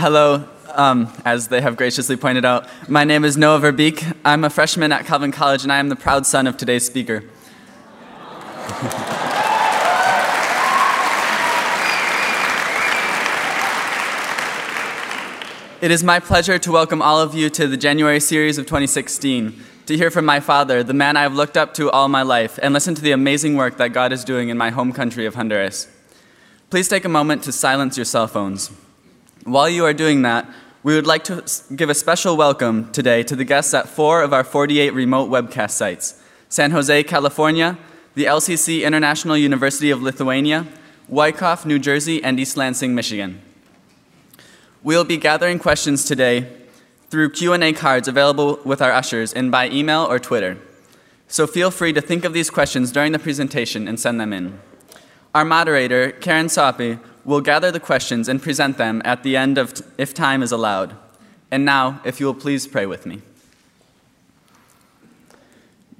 Hello, um, as they have graciously pointed out. My name is Noah VerBeek. I'm a freshman at Calvin College, and I am the proud son of today's speaker. It is my pleasure to welcome all of you to the January series of 2016, to hear from my father, the man I have looked up to all my life, and listen to the amazing work that God is doing in my home country of Honduras. Please take a moment to silence your cell phones. While you are doing that, we would like to give a special welcome today to the guests at four of our 48 remote webcast sites San Jose, California, the LCC International University of Lithuania, Wyckoff, New Jersey, and East Lansing, Michigan. We'll be gathering questions today through Q&A cards available with our ushers and by email or Twitter. So feel free to think of these questions during the presentation and send them in. Our moderator, Karen Soppy, will gather the questions and present them at the end of if time is allowed. And now, if you will please pray with me.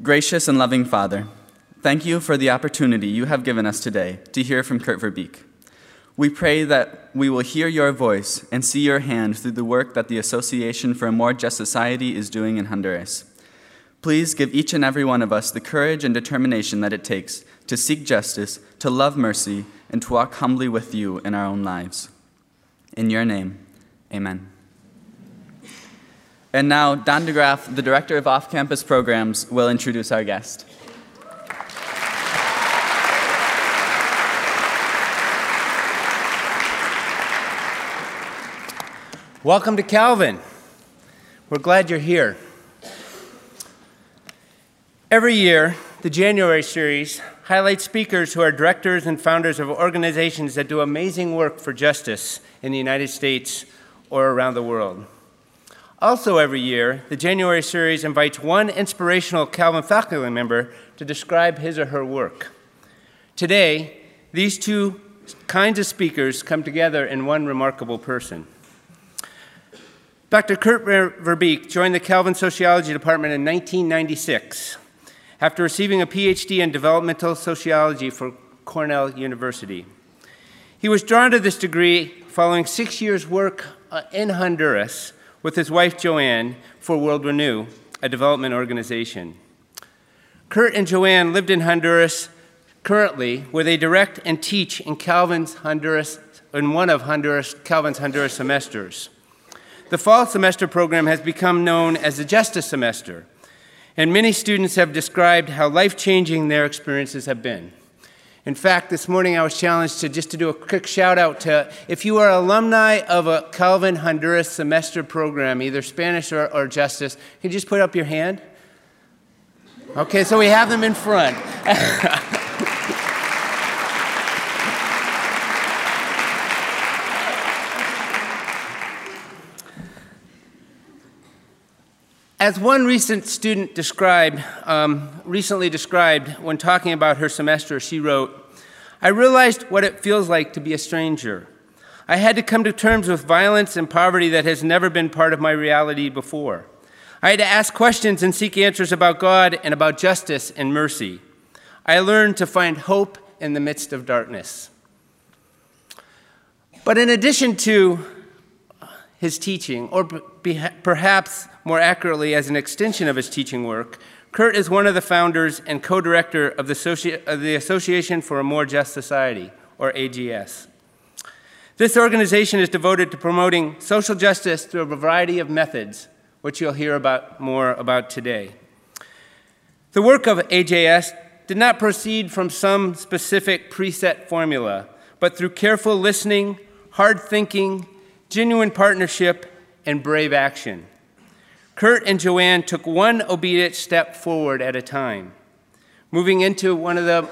Gracious and loving Father, thank you for the opportunity you have given us today to hear from Kurt VerBeek. We pray that we will hear your voice and see your hand through the work that the Association for a More Just Society is doing in Honduras. Please give each and every one of us the courage and determination that it takes to seek justice, to love mercy, and to walk humbly with you in our own lives. In your name, amen. And now, Don DeGraaf, the Director of Off Campus Programs, will introduce our guest. Welcome to Calvin. We're glad you're here. Every year, the January series highlights speakers who are directors and founders of organizations that do amazing work for justice in the United States or around the world. Also, every year, the January series invites one inspirational Calvin faculty member to describe his or her work. Today, these two kinds of speakers come together in one remarkable person. Dr. Kurt VerBeek joined the Calvin Sociology Department in 1996 after receiving a PhD in developmental sociology from Cornell University. He was drawn to this degree following six years' work uh, in Honduras with his wife Joanne for World Renew, a development organization. Kurt and Joanne lived in Honduras currently, where they direct and teach in Calvin's Honduras, in one of Honduras, Calvin's Honduras semesters. The fall semester program has become known as the Justice Semester, and many students have described how life changing their experiences have been. In fact, this morning I was challenged to just to do a quick shout out to if you are alumni of a Calvin Honduras semester program, either Spanish or, or Justice, can you just put up your hand? Okay, so we have them in front. As one recent student described, um, recently described when talking about her semester, she wrote, I realized what it feels like to be a stranger. I had to come to terms with violence and poverty that has never been part of my reality before. I had to ask questions and seek answers about God and about justice and mercy. I learned to find hope in the midst of darkness. But in addition to his teaching, or perhaps more accurately as an extension of his teaching work, Kurt is one of the founders and co director of, of the, Association for a More Just Society, or AJS. This organization is devoted to promoting social justice through a variety of methods, which you'll hear about more about today. The work of AJS did not proceed from some specific preset formula, but through careful listening, hard thinking, genuine partnership, and brave action. Kurt and Joanne took one obedient step forward at a time, moving into one of the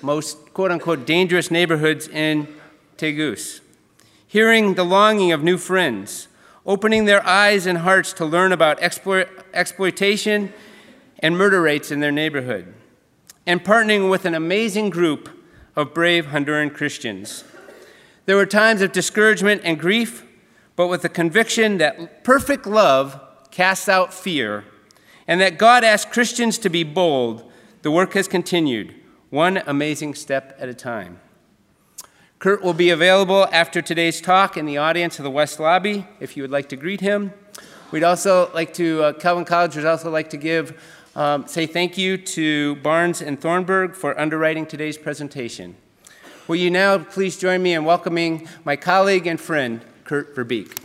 most quote unquote dangerous neighborhoods in Tegus, hearing the longing of new friends, opening their eyes and hearts to learn about exploit, exploitation and murder rates in their neighborhood, and partnering with an amazing group of brave Honduran Christians there were times of discouragement and grief, but with the conviction that perfect love casts out fear and that God asks Christians to be bold, the work has continued, one amazing step at a time. Kurt will be available after today's talk in the audience of the West Lobby if you would like to greet him. We'd also like to, uh, Calvin College would also like to give, um, say thank you to Barnes and Thornburg for underwriting today's presentation. Will you now please join me in welcoming my colleague and friend, Kurt VerBeek.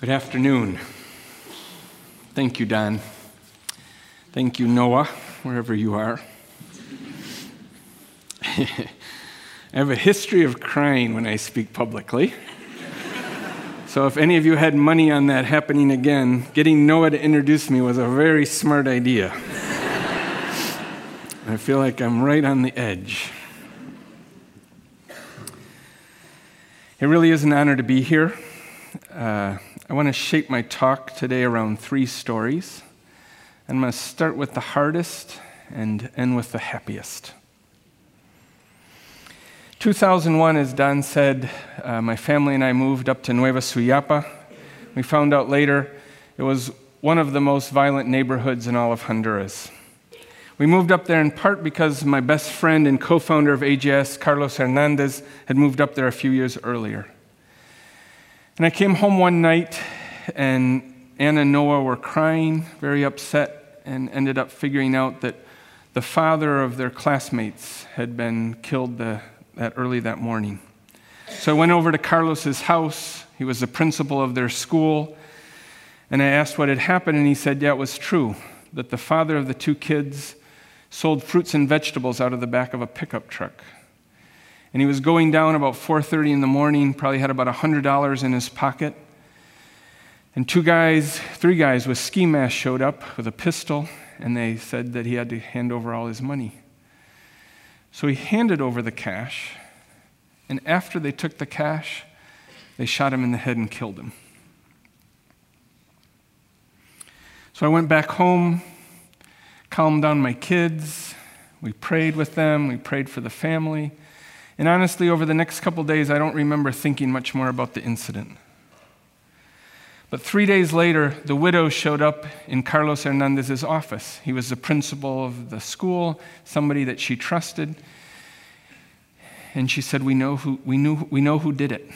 Good afternoon. Thank you, Don. Thank you, Noah, wherever you are. I have a history of crying when I speak publicly. so, if any of you had money on that happening again, getting Noah to introduce me was a very smart idea. I feel like I'm right on the edge. It really is an honor to be here. Uh, I want to shape my talk today around three stories. I'm going to start with the hardest and end with the happiest. 2001, as Don said, uh, my family and I moved up to Nueva Suyapa. We found out later it was one of the most violent neighborhoods in all of Honduras. We moved up there in part because my best friend and co founder of AJS, Carlos Hernandez, had moved up there a few years earlier. And I came home one night, and Anna and Noah were crying, very upset, and ended up figuring out that the father of their classmates had been killed the, that early that morning. So I went over to Carlos's house. He was the principal of their school. And I asked what had happened, and he said, Yeah, it was true that the father of the two kids sold fruits and vegetables out of the back of a pickup truck and he was going down about 4:30 in the morning, probably had about $100 in his pocket. And two guys, three guys with ski masks showed up with a pistol, and they said that he had to hand over all his money. So he handed over the cash, and after they took the cash, they shot him in the head and killed him. So I went back home, calmed down my kids. We prayed with them, we prayed for the family. And honestly, over the next couple days, I don't remember thinking much more about the incident. But three days later, the widow showed up in Carlos Hernandez's office. He was the principal of the school, somebody that she trusted. And she said, We know who, we knew, we know who did it.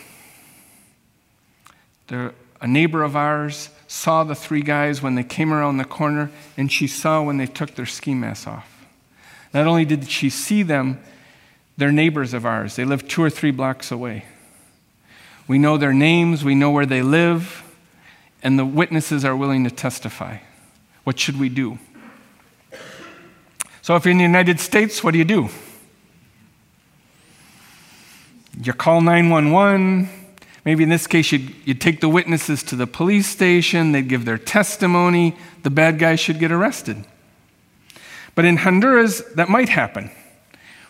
The, a neighbor of ours saw the three guys when they came around the corner, and she saw when they took their ski masks off. Not only did she see them, they're neighbors of ours. They live two or three blocks away. We know their names, we know where they live, and the witnesses are willing to testify. What should we do? So, if you're in the United States, what do you do? You call 911. Maybe in this case, you'd, you'd take the witnesses to the police station, they'd give their testimony, the bad guy should get arrested. But in Honduras, that might happen.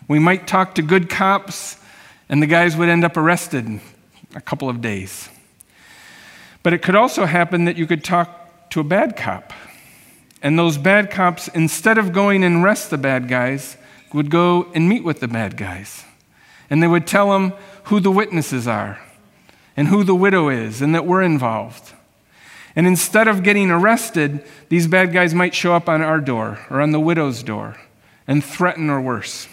We might talk to good cops, and the guys would end up arrested in a couple of days. But it could also happen that you could talk to a bad cop. And those bad cops, instead of going and arrest the bad guys, would go and meet with the bad guys. And they would tell them who the witnesses are and who the widow is and that we're involved. And instead of getting arrested, these bad guys might show up on our door or on the widow's door and threaten or worse.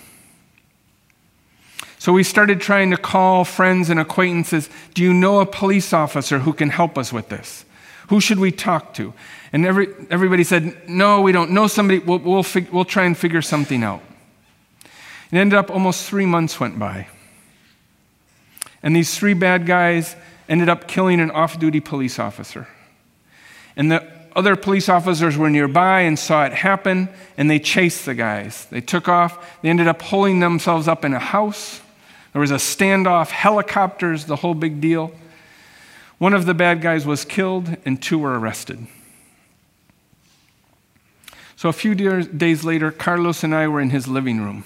So we started trying to call friends and acquaintances. Do you know a police officer who can help us with this? Who should we talk to? And every, everybody said, No, we don't know somebody. We'll, we'll, fig- we'll try and figure something out. It ended up almost three months went by. And these three bad guys ended up killing an off duty police officer. And the other police officers were nearby and saw it happen, and they chased the guys. They took off. They ended up holding themselves up in a house. There was a standoff, helicopters, the whole big deal. One of the bad guys was killed, and two were arrested. So a few days later, Carlos and I were in his living room,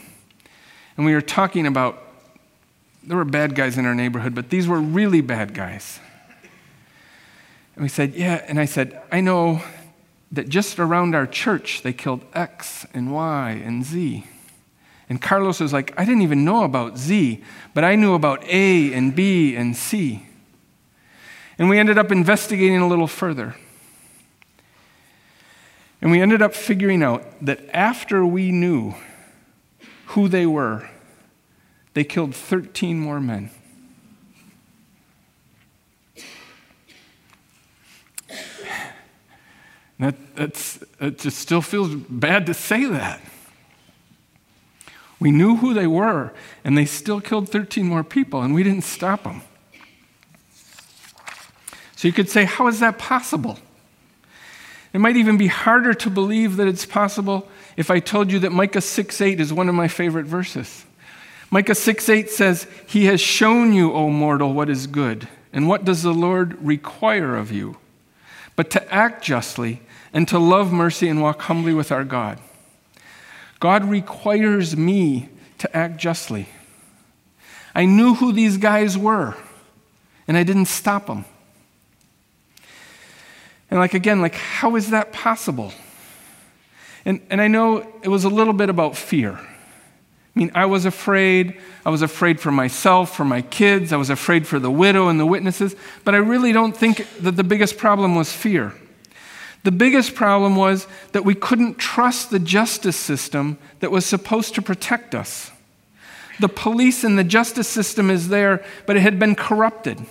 and we were talking about there were bad guys in our neighborhood, but these were really bad guys. And we said, Yeah, and I said, I know that just around our church they killed X and Y and Z. And Carlos was like, I didn't even know about Z, but I knew about A and B and C. And we ended up investigating a little further. And we ended up figuring out that after we knew who they were, they killed 13 more men. That, that's, it just still feels bad to say that. We knew who they were, and they still killed 13 more people, and we didn't stop them. So you could say, how is that possible? It might even be harder to believe that it's possible if I told you that Micah 6:8 is one of my favorite verses. Micah 6:8 says, "He has shown you, O mortal, what is good, and what does the Lord require of you? But to act justly and to love mercy and walk humbly with our God." God requires me to act justly. I knew who these guys were, and I didn't stop them. And like again, like how is that possible? And and I know it was a little bit about fear. I mean, I was afraid. I was afraid for myself, for my kids. I was afraid for the widow and the witnesses. But I really don't think that the biggest problem was fear. The biggest problem was that we couldn't trust the justice system that was supposed to protect us. The police and the justice system is there, but it had been corrupted.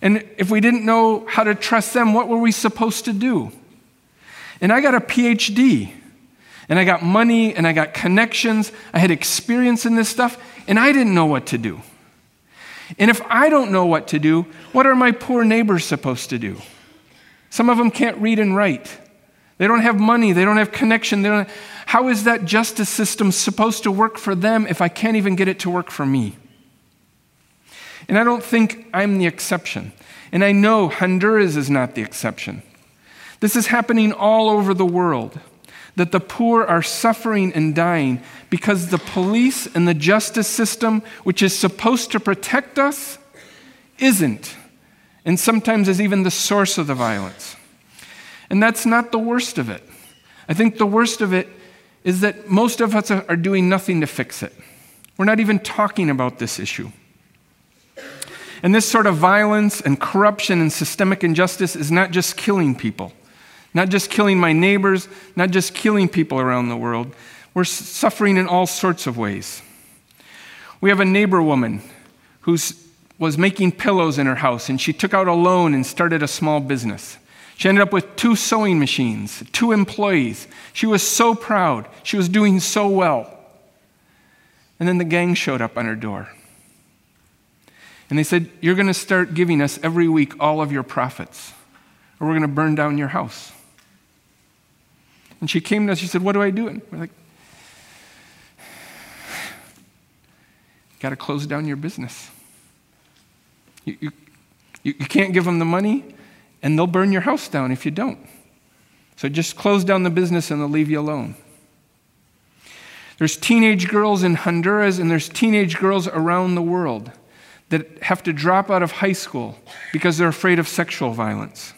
And if we didn't know how to trust them, what were we supposed to do? And I got a PhD, and I got money, and I got connections. I had experience in this stuff, and I didn't know what to do. And if I don't know what to do, what are my poor neighbors supposed to do? Some of them can't read and write. They don't have money, they don't have connection. They don't How is that justice system supposed to work for them if I can't even get it to work for me? And I don't think I'm the exception. And I know Honduras is not the exception. This is happening all over the world that the poor are suffering and dying because the police and the justice system, which is supposed to protect us, isn't. And sometimes is even the source of the violence. And that's not the worst of it. I think the worst of it is that most of us are doing nothing to fix it. We're not even talking about this issue. And this sort of violence and corruption and systemic injustice is not just killing people, not just killing my neighbors, not just killing people around the world. We're suffering in all sorts of ways. We have a neighbor woman who was making pillows in her house, and she took out a loan and started a small business. She ended up with two sewing machines, two employees. She was so proud. She was doing so well. And then the gang showed up on her door. And they said, You're going to start giving us every week all of your profits, or we're going to burn down your house. And she came to us, she said, What do I do? And we're like, Got to close down your business. You, you, you can't give them the money, and they'll burn your house down if you don't. So just close down the business and they'll leave you alone. There's teenage girls in Honduras and there's teenage girls around the world that have to drop out of high school because they're afraid of sexual violence.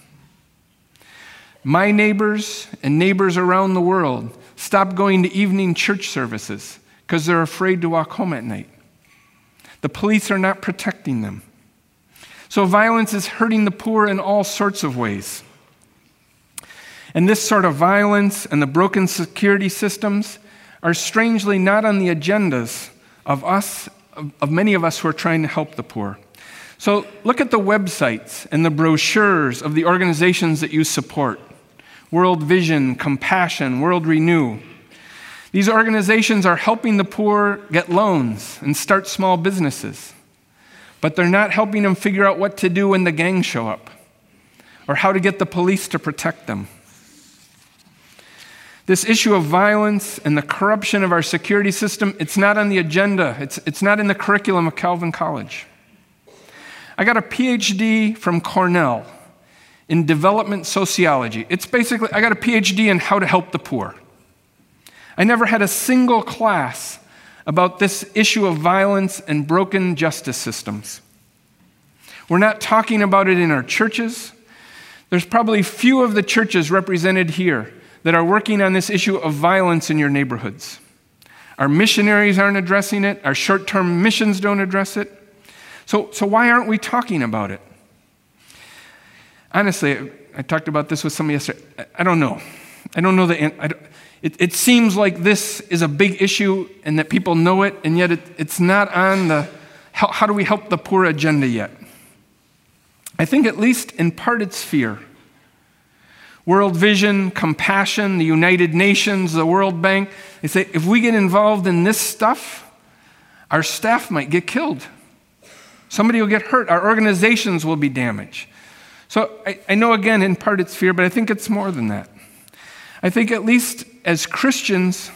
My neighbors and neighbors around the world stop going to evening church services because they're afraid to walk home at night. The police are not protecting them. So, violence is hurting the poor in all sorts of ways. And this sort of violence and the broken security systems are strangely not on the agendas of us of many of us who are trying to help the poor. So look at the websites and the brochures of the organizations that you support World Vision, Compassion, World Renew. These organizations are helping the poor get loans and start small businesses, but they're not helping them figure out what to do when the gangs show up or how to get the police to protect them. This issue of violence and the corruption of our security system, it's not on the agenda. It's, it's not in the curriculum of Calvin College. I got a PhD from Cornell in development sociology. It's basically, I got a PhD in how to help the poor. I never had a single class about this issue of violence and broken justice systems. We're not talking about it in our churches. There's probably few of the churches represented here that are working on this issue of violence in your neighborhoods. Our missionaries aren't addressing it. Our short term missions don't address it. So, so why aren't we talking about it? Honestly, I talked about this with somebody yesterday. I don't know. I don't know the. Don't, it, it, seems like this is a big issue and that people know it, and yet it, it's not on the how, how do we help the poor agenda yet. I think at least in part it's fear. World Vision, Compassion, the United Nations, the World Bank, they say if we get involved in this stuff, our staff might get killed. Somebody will get hurt. Our organizations will be damaged. So I, I know, again, in part it's fear, but I think it's more than that. I think, at least as Christians,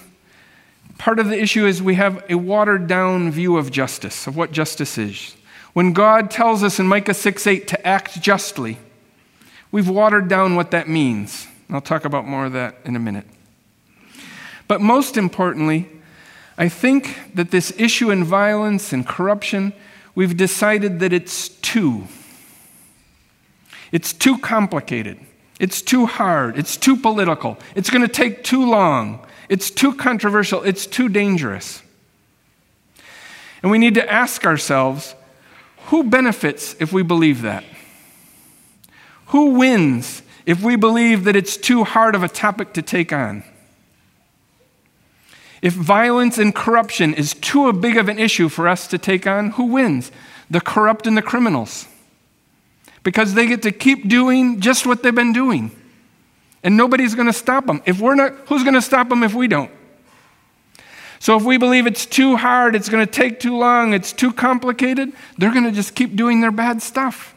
part of the issue is we have a watered down view of justice, of what justice is. When God tells us in Micah 6 8 to act justly, we've watered down what that means. I'll talk about more of that in a minute. But most importantly, I think that this issue in violence and corruption, we've decided that it's too. It's too complicated. It's too hard. It's too political. It's going to take too long. It's too controversial. It's too dangerous. And we need to ask ourselves who benefits if we believe that? Who wins if we believe that it's too hard of a topic to take on? If violence and corruption is too big of an issue for us to take on, who wins? The corrupt and the criminals because they get to keep doing just what they've been doing. And nobody's going to stop them. If we're not, who's going to stop them if we don't? So if we believe it's too hard, it's going to take too long, it's too complicated, they're going to just keep doing their bad stuff.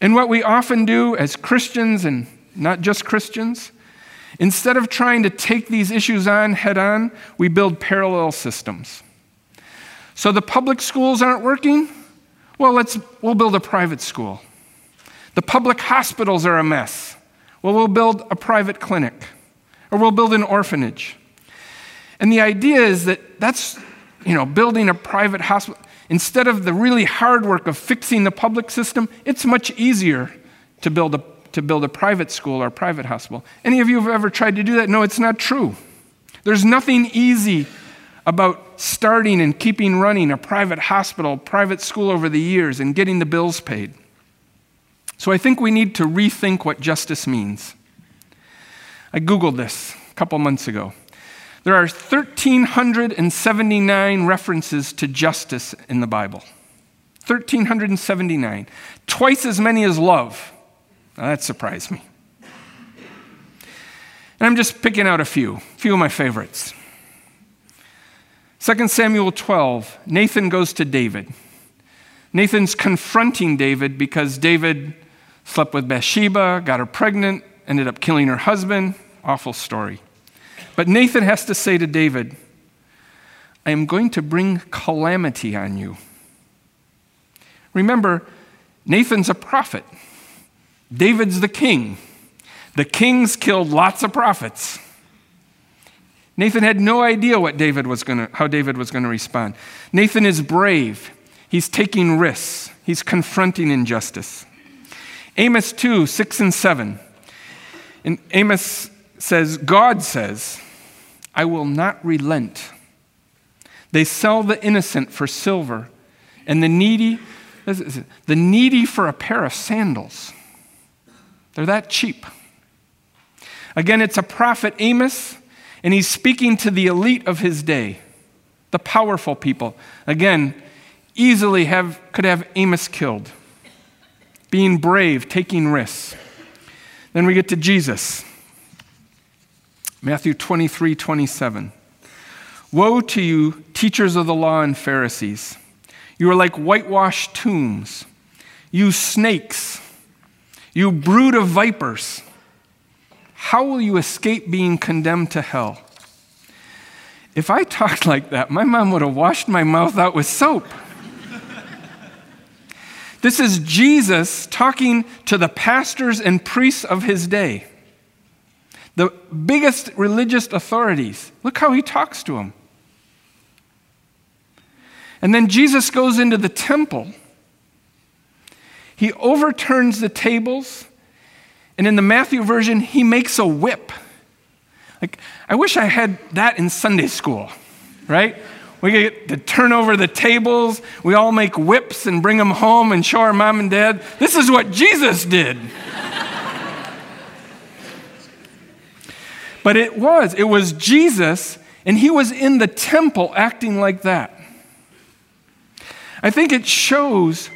And what we often do as Christians, and not just Christians, instead of trying to take these issues on head on, we build parallel systems. So the public schools aren't working, well, let's, we'll build a private school. The public hospitals are a mess. Well, we'll build a private clinic, or we'll build an orphanage. And the idea is that that's, you know, building a private hospital. Instead of the really hard work of fixing the public system, it's much easier to build a, to build a private school or a private hospital. Any of you have ever tried to do that? No, it's not true. There's nothing easy about starting and keeping running a private hospital, private school over the years, and getting the bills paid. So I think we need to rethink what justice means. I Googled this a couple months ago. There are 1,379 references to justice in the Bible. 1,379. Twice as many as love. Now, that surprised me. And I'm just picking out a few, a few of my favorites. 2 Samuel 12, Nathan goes to David. Nathan's confronting David because David slept with Bathsheba, got her pregnant, ended up killing her husband. Awful story. But Nathan has to say to David, I am going to bring calamity on you. Remember, Nathan's a prophet, David's the king. The kings killed lots of prophets. Nathan had no idea what David was gonna, how David was going to respond. Nathan is brave. He's taking risks. He's confronting injustice. Amos 2, 6 and 7. And Amos says, God says, I will not relent. They sell the innocent for silver and the needy, the needy for a pair of sandals. They're that cheap. Again, it's a prophet Amos and he's speaking to the elite of his day, the powerful people. Again, easily have, could have Amos killed. Being brave, taking risks. Then we get to Jesus. Matthew 23 27. Woe to you, teachers of the law and Pharisees! You are like whitewashed tombs. You snakes, you brood of vipers. How will you escape being condemned to hell? If I talked like that, my mom would have washed my mouth out with soap. this is Jesus talking to the pastors and priests of his day, the biggest religious authorities. Look how he talks to them. And then Jesus goes into the temple. He overturns the tables and in the Matthew version, he makes a whip, Like, I wish I had that in Sunday school, right? We get to turn over the tables. We all make whips and bring them home and show our mom and dad. This is what Jesus did. but it was. It was Jesus, and he was in the temple acting like that. I think it shows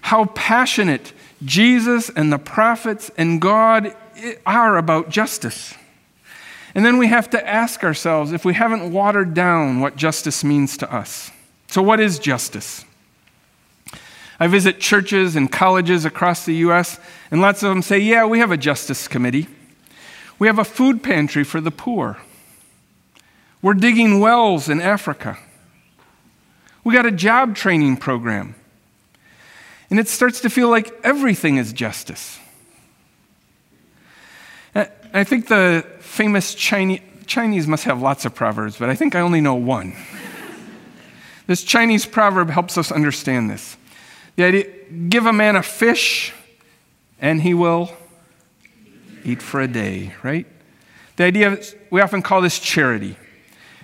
how passionate Jesus and the prophets and God are about justice. And then we have to ask ourselves if we haven't watered down what justice means to us. So, what is justice? I visit churches and colleges across the U.S., and lots of them say, Yeah, we have a justice committee. We have a food pantry for the poor. We're digging wells in Africa. We got a job training program. And it starts to feel like everything is justice. I think the famous Chinese, Chinese must have lots of proverbs, but I think I only know one. this Chinese proverb helps us understand this. The idea give a man a fish, and he will eat for a day, right? The idea we often call this charity.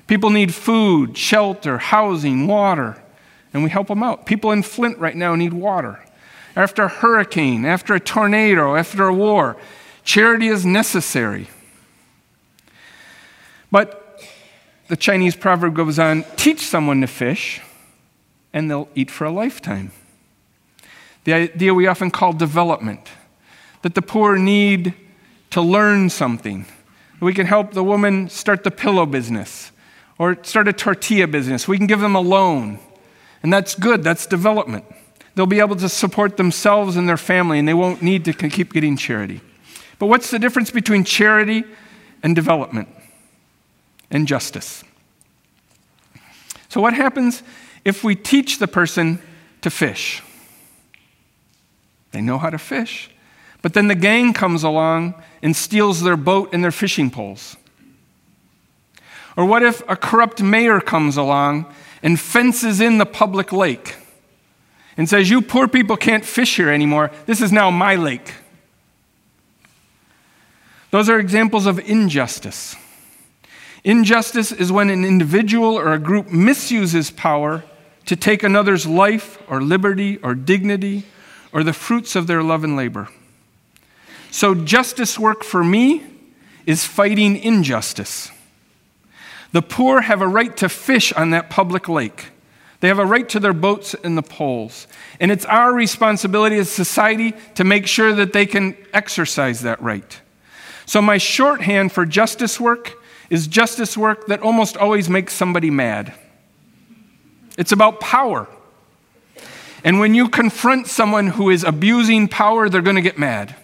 People need food, shelter, housing, water, and we help them out. People in Flint right now need water. After a hurricane, after a tornado, after a war, charity is necessary. But the Chinese proverb goes on teach someone to fish, and they'll eat for a lifetime. The idea we often call development that the poor need to learn something. We can help the woman start the pillow business or start a tortilla business. We can give them a loan, and that's good, that's development. They'll be able to support themselves and their family, and they won't need to keep getting charity. But what's the difference between charity and development? and justice. So, what happens if we teach the person to fish? They know how to fish, but then the gang comes along and steals their boat and their fishing poles. Or what if a corrupt mayor comes along and fences in the public lake and says, You poor people can't fish here anymore. This is now my lake. Those are examples of injustice. Injustice is when an individual or a group misuses power to take another's life or liberty or dignity or the fruits of their love and labor. So, justice work for me is fighting injustice. The poor have a right to fish on that public lake. They have a right to their boats and the poles. And it's our responsibility as society to make sure that they can exercise that right. So, my shorthand for justice work is justice work that almost always makes somebody mad. It's about power. And when you confront someone who is abusing power, they're going to get mad.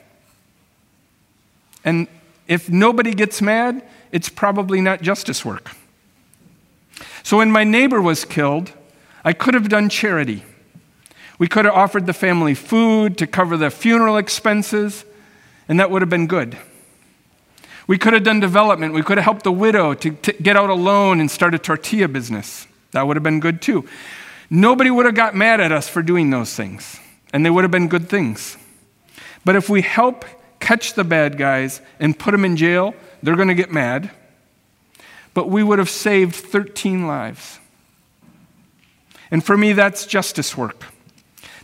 And if nobody gets mad, it's probably not justice work. So when my neighbor was killed, I could have done charity. We could have offered the family food to cover the funeral expenses, and that would have been good. We could have done development. We could have helped the widow to, get out a loan and start a tortilla business. That would have been good too. Nobody would have got mad at us for doing those things, and they would have been good things. But if we help catch the bad guys and put them in jail, they're going to get mad. But we would have saved 13 lives. And for me, that's justice work.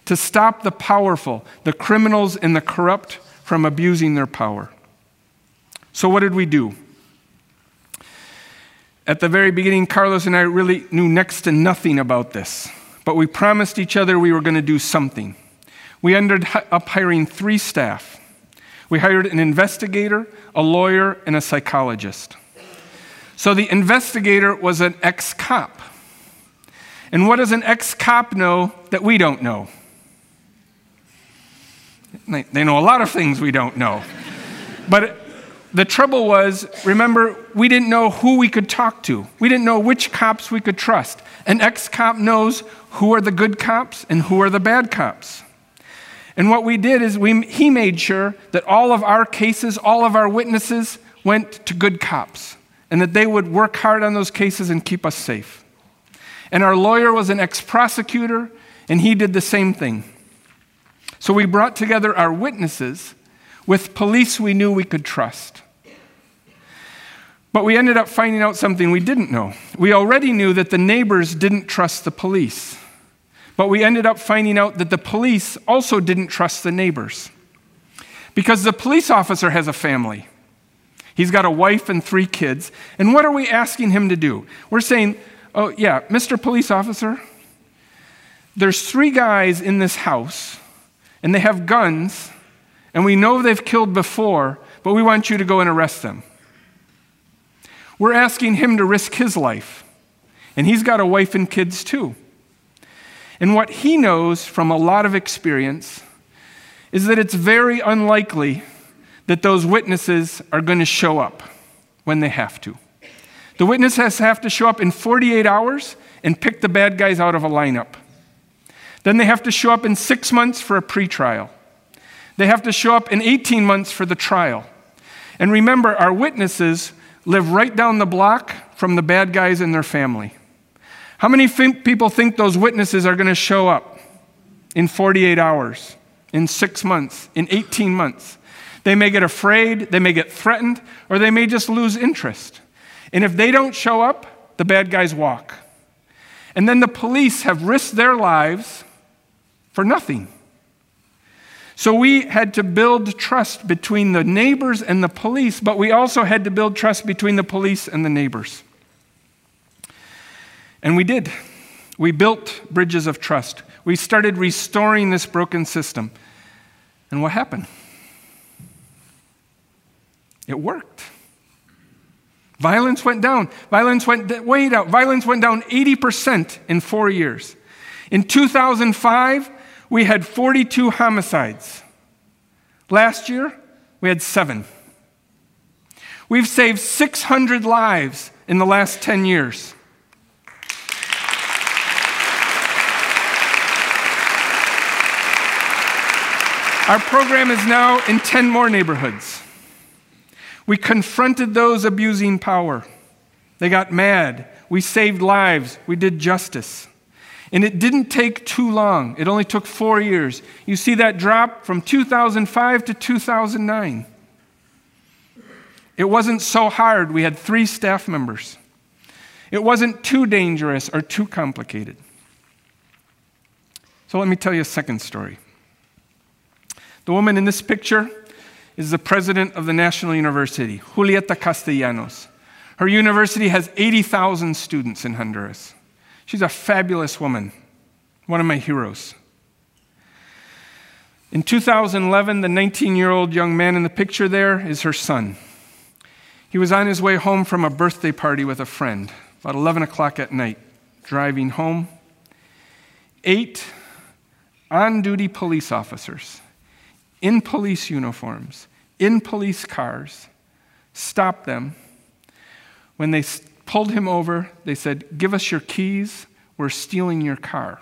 To stop the powerful, the criminals, and the corrupt from abusing their power. So, what did we do? At the very beginning, Carlos and I really knew next to nothing about this, but we promised each other we were going to do something. We ended up hiring three staff. We hired an investigator, a lawyer, and a psychologist. So the investigator was an ex cop. And what does an ex cop know that we don't know? They know a lot of things we don't know. But the trouble was, remember, we didn't know who we could talk to. We didn't know which cops we could trust. An ex cop knows who are the good cops and who are the bad cops. And what we did is we, he made sure that all of our cases, all of our witnesses went to good cops and that they would work hard on those cases and keep us safe. And our lawyer was an ex prosecutor, and he did the same thing. So we brought together our witnesses with police we knew we could trust. But we ended up finding out something we didn't know. We already knew that the neighbors didn't trust the police. But we ended up finding out that the police also didn't trust the neighbors. Because the police officer has a family. He's got a wife and three kids. And what are we asking him to do? We're saying, oh, yeah, Mr. Police Officer, there's three guys in this house, and they have guns, and we know they've killed before, but we want you to go and arrest them. We're asking him to risk his life, and he's got a wife and kids too. And what he knows from a lot of experience is that it's very unlikely that those witnesses are going to show up when they have to. The witnesses have to show up in 48 hours and pick the bad guys out of a lineup. Then they have to show up in six months for a pretrial. They have to show up in 18 months for the trial. And remember, our witnesses live right down the block from the bad guys and their family. How many people think those witnesses are going to show up in 48 hours, in six months, in 18 months? They may get afraid, they may get threatened, or they may just lose interest. And if they don't show up, the bad guys walk. And then the police have risked their lives for nothing. So we had to build trust between the neighbors and the police, but we also had to build trust between the police and the neighbors. And we did. We built bridges of trust. We started restoring this broken system. And what happened? It worked. Violence went down. Violence went way down. Violence went down 80% in four years. In 2005, we had 42 homicides. Last year, we had seven. We've saved 600 lives in the last 10 years. Our program is now in 10 more neighborhoods. We confronted those abusing power. They got mad. We saved lives. We did justice. And it didn't take too long. It only took four years. You see that drop from 2005 to 2009. It wasn't so hard. We had three staff members. It wasn't too dangerous or too complicated. So let me tell you a second story. The woman in this picture is the president of the National University, Julieta Castellanos. Her university has 80,000 students in Honduras. She's a fabulous woman, one of my heroes. In 2011, the 19 year old young man in the picture there is her son. He was on his way home from a birthday party with a friend, about 11 o'clock at night, driving home. Eight on duty police officers in police uniforms, in police cars, stopped them. When they pulled him over, they said, Give us your keys, we're stealing your car.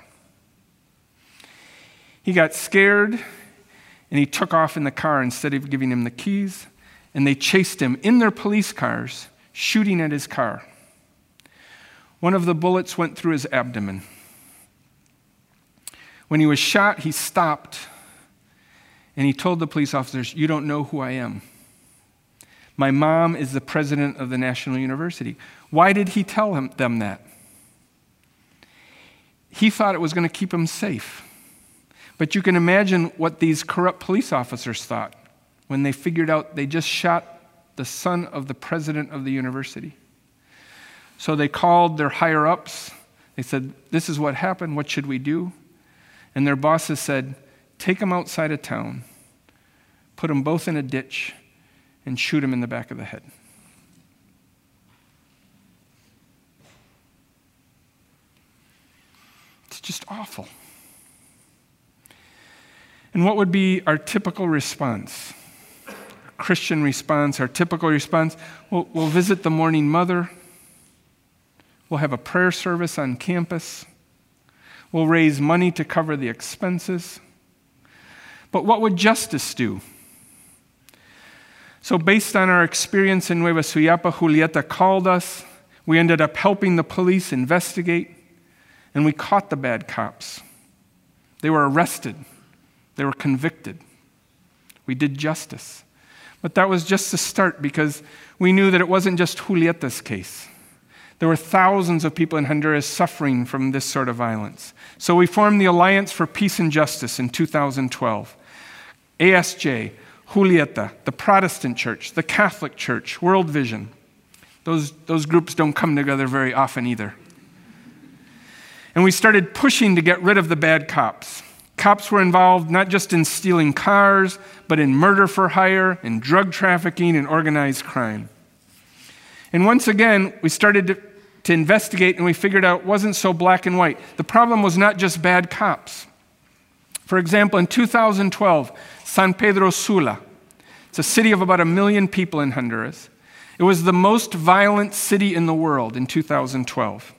He got scared and he took off in the car instead of giving him the keys, and they chased him in their police cars, shooting at his car. One of the bullets went through his abdomen. When he was shot, he stopped and he told the police officers, You don't know who I am. My mom is the president of the National University. Why did he tell him, them that? He thought it was going to keep him safe. But you can imagine what these corrupt police officers thought when they figured out they just shot the son of the president of the university. So they called their higher ups. They said, This is what happened. What should we do? And their bosses said, take them outside of town, put them both in a ditch, and shoot them in the back of the head. It's just awful. And what would be our typical response? Christian response, our typical response? We'll, we'll visit the mourning mother. We'll have a prayer service on campus. We'll raise money to cover the expenses. But what would justice do? So, based on our experience in Nueva Suyapa, Julieta called us. We ended up helping the police investigate, and we caught the bad cops. They were arrested, they were convicted. We did justice. But that was just the start because we knew that it wasn't just Julieta's case. There were thousands of people in Honduras suffering from this sort of violence. So we formed the Alliance for Peace and Justice in 2012. ASJ, Julieta, the Protestant Church, the Catholic Church, World Vision. Those, those groups don't come together very often either. And we started pushing to get rid of the bad cops. Cops were involved not just in stealing cars, but in murder for hire, in drug trafficking, and organized crime. And once again, we started to to investigate, and we figured out it wasn't so black and white. The problem was not just bad cops. For example, in 2012, San Pedro Sula, it's a city of about a million people in Honduras. It was the most violent city in the world in 2012.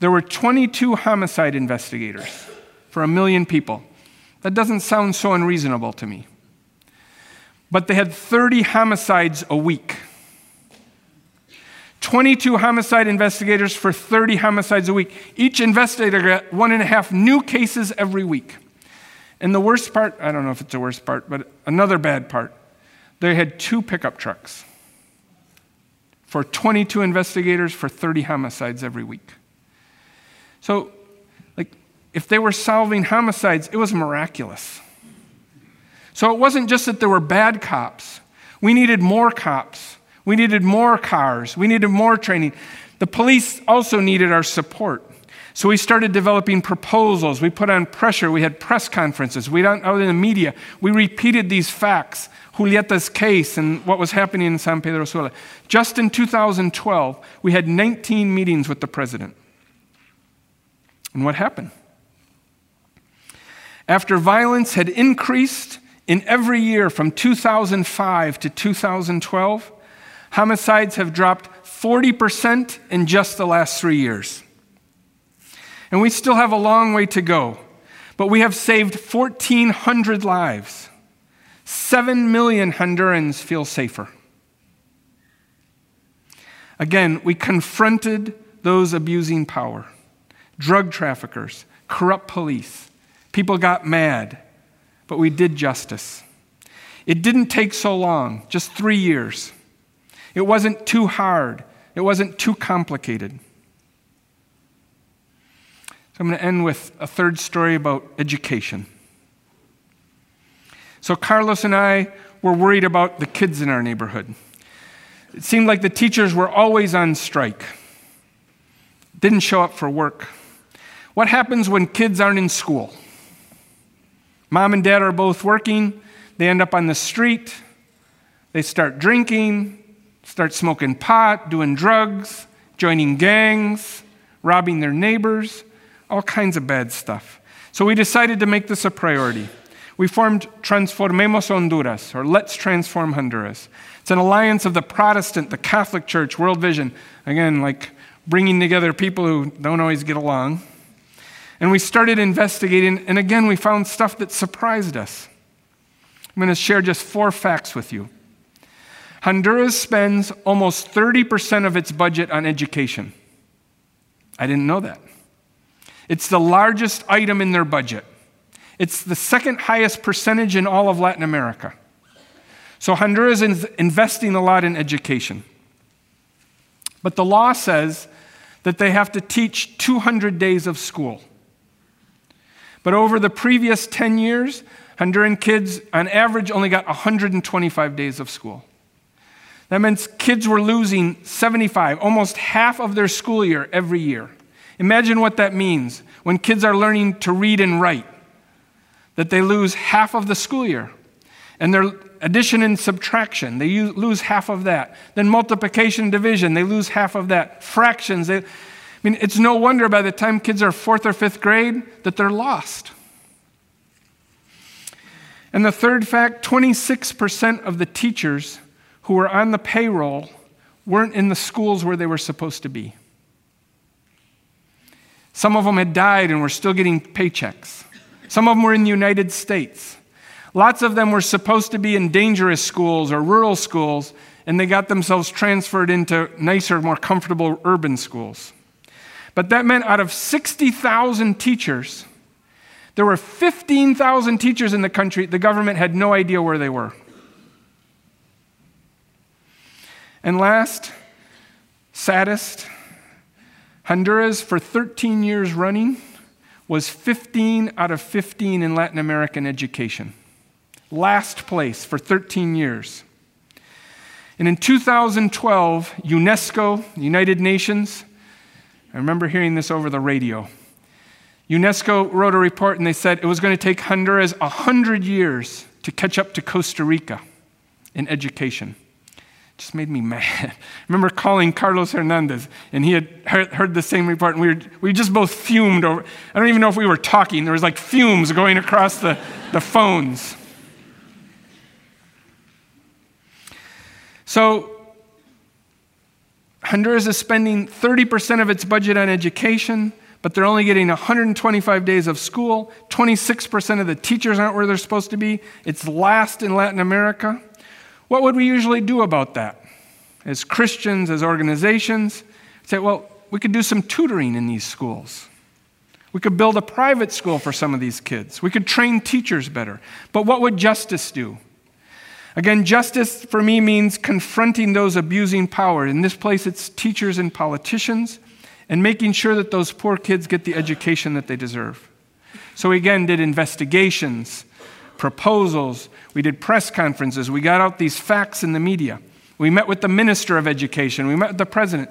There were 22 homicide investigators for a million people. That doesn't sound so unreasonable to me. But they had 30 homicides a week. 22 homicide investigators for 30 homicides a week. Each investigator got one and a half new cases every week. And the worst part, I don't know if it's the worst part, but another bad part, they had two pickup trucks for 22 investigators for 30 homicides every week. So, like, if they were solving homicides, it was miraculous. So it wasn't just that there were bad cops, we needed more cops. We needed more cars. We needed more training. The police also needed our support. So we started developing proposals. We put on pressure. We had press conferences. We went out in the media. We repeated these facts, Julieta's case and what was happening in San Pedro Sula. Just in 2012, we had 19 meetings with the president. And what happened? After violence had increased in every year from 2005 to 2012, Homicides have dropped 40% in just the last three years. And we still have a long way to go, but we have saved 1,400 lives. 7 million Hondurans feel safer. Again, we confronted those abusing power drug traffickers, corrupt police. People got mad, but we did justice. It didn't take so long, just three years. It wasn't too hard, it wasn't too complicated. So I'm going to end with a third story about education. So Carlos and I were worried about the kids in our neighborhood. It seemed like the teachers were always on strike, didn't show up for work. What happens when kids aren't in school? Mom and dad are both working, they end up on the street, they start drinking, start smoking pot, doing drugs, joining gangs, robbing their neighbors, all kinds of bad stuff. So we decided to make this a priority. We formed Transformemos Honduras, or Let's Transform Honduras. It's an alliance of the Protestant, the Catholic Church, World Vision, again, like bringing together people who don't always get along. And we started investigating, and again, we found stuff that surprised us. I'm going to share just four facts with you. Honduras spends almost 30% of its budget on education. I didn't know that. It's the largest item in their budget. It's the second highest percentage in all of Latin America. So Honduras is investing a lot in education. But the law says that they have to teach 200 days of school. But over the previous 10 years, Honduran kids, on average, only got 125 days of school. That meant kids were losing 75, almost half of their school year every year. Imagine what that means when kids are learning to read and write, that they lose half of the school year. And their addition and subtraction, they lose half of that. Then multiplication and division, they lose half of that. Fractions, they, I mean, it's no wonder by the time kids are fourth or fifth grade that they're lost. And the third fact 26% of the teachers who were on the payroll weren't in the schools where they were supposed to be. Some of them had died and were still getting paychecks. Some of them were in the United States. Lots of them were supposed to be in dangerous schools or rural schools, and they got themselves transferred into nicer, more comfortable urban schools. But that meant out of 60,000 teachers, there were 15,000 teachers in the country, the government had no idea where they were. And last, saddest, Honduras, for 13 years running, was 15 out of 15 in Latin American education. Last place for 13 years. And in 2012, UNESCO, United Nations, I remember hearing this over the radio. UNESCO wrote a report and they said it was going to take Honduras 100 years to catch up to Costa Rica in education just made me mad. I remember calling Carlos Hernandez, and he had heard the same report, and we, were, we just both fumed over. I don't even know if we were talking. There was like fumes going across the, the phones. So, Honduras is spending 30% of its budget on education, but they're only getting 125 days of school. 26% of the teachers aren't where they're supposed to be. It's last in Latin America. What would we usually do about that? As Christians, as organizations, say, well, we could do some tutoring in these schools. We could build a private school for some of these kids. We could train teachers better. But what would justice do? Again, justice for me means confronting those abusing power. In this place, it's teachers and politicians, and making sure that those poor kids get the education that they deserve. So, we again, did investigations, proposals, we did press conferences, we got out these facts in the media. We met with the Minister of Education, we met with the President.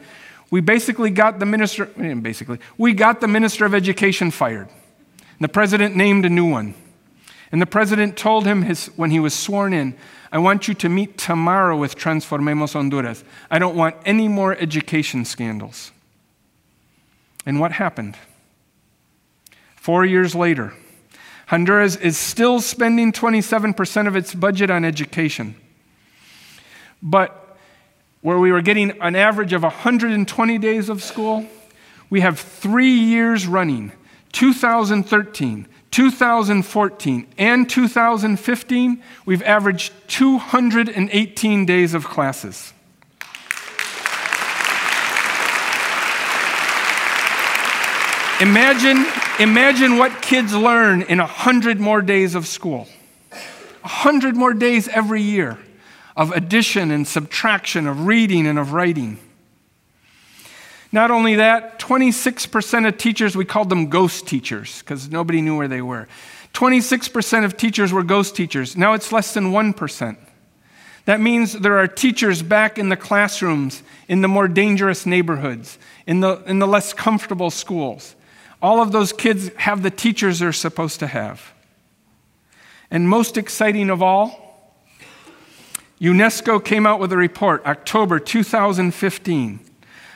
We basically got the Minister, eh, basically, we got the Minister of Education fired. And the President named a new one. And the President told him his, when he was sworn in, I want you to meet tomorrow with Transformemos Honduras. I don't want any more education scandals. And what happened? Four years later, Honduras is still spending 27% of its budget on education. But where we were getting an average of 120 days of school, we have three years running 2013, 2014, and 2015, we've averaged 218 days of classes. Imagine, imagine what kids learn in 100 more days of school. 100 more days every year of addition and subtraction, of reading and of writing. Not only that, 26% of teachers, we called them ghost teachers because nobody knew where they were. 26% of teachers were ghost teachers. Now it's less than 1%. That means there are teachers back in the classrooms in the more dangerous neighborhoods, in the, in the less comfortable schools. All of those kids have the teachers they're supposed to have. And most exciting of all, UNESCO came out with a report, October 2015.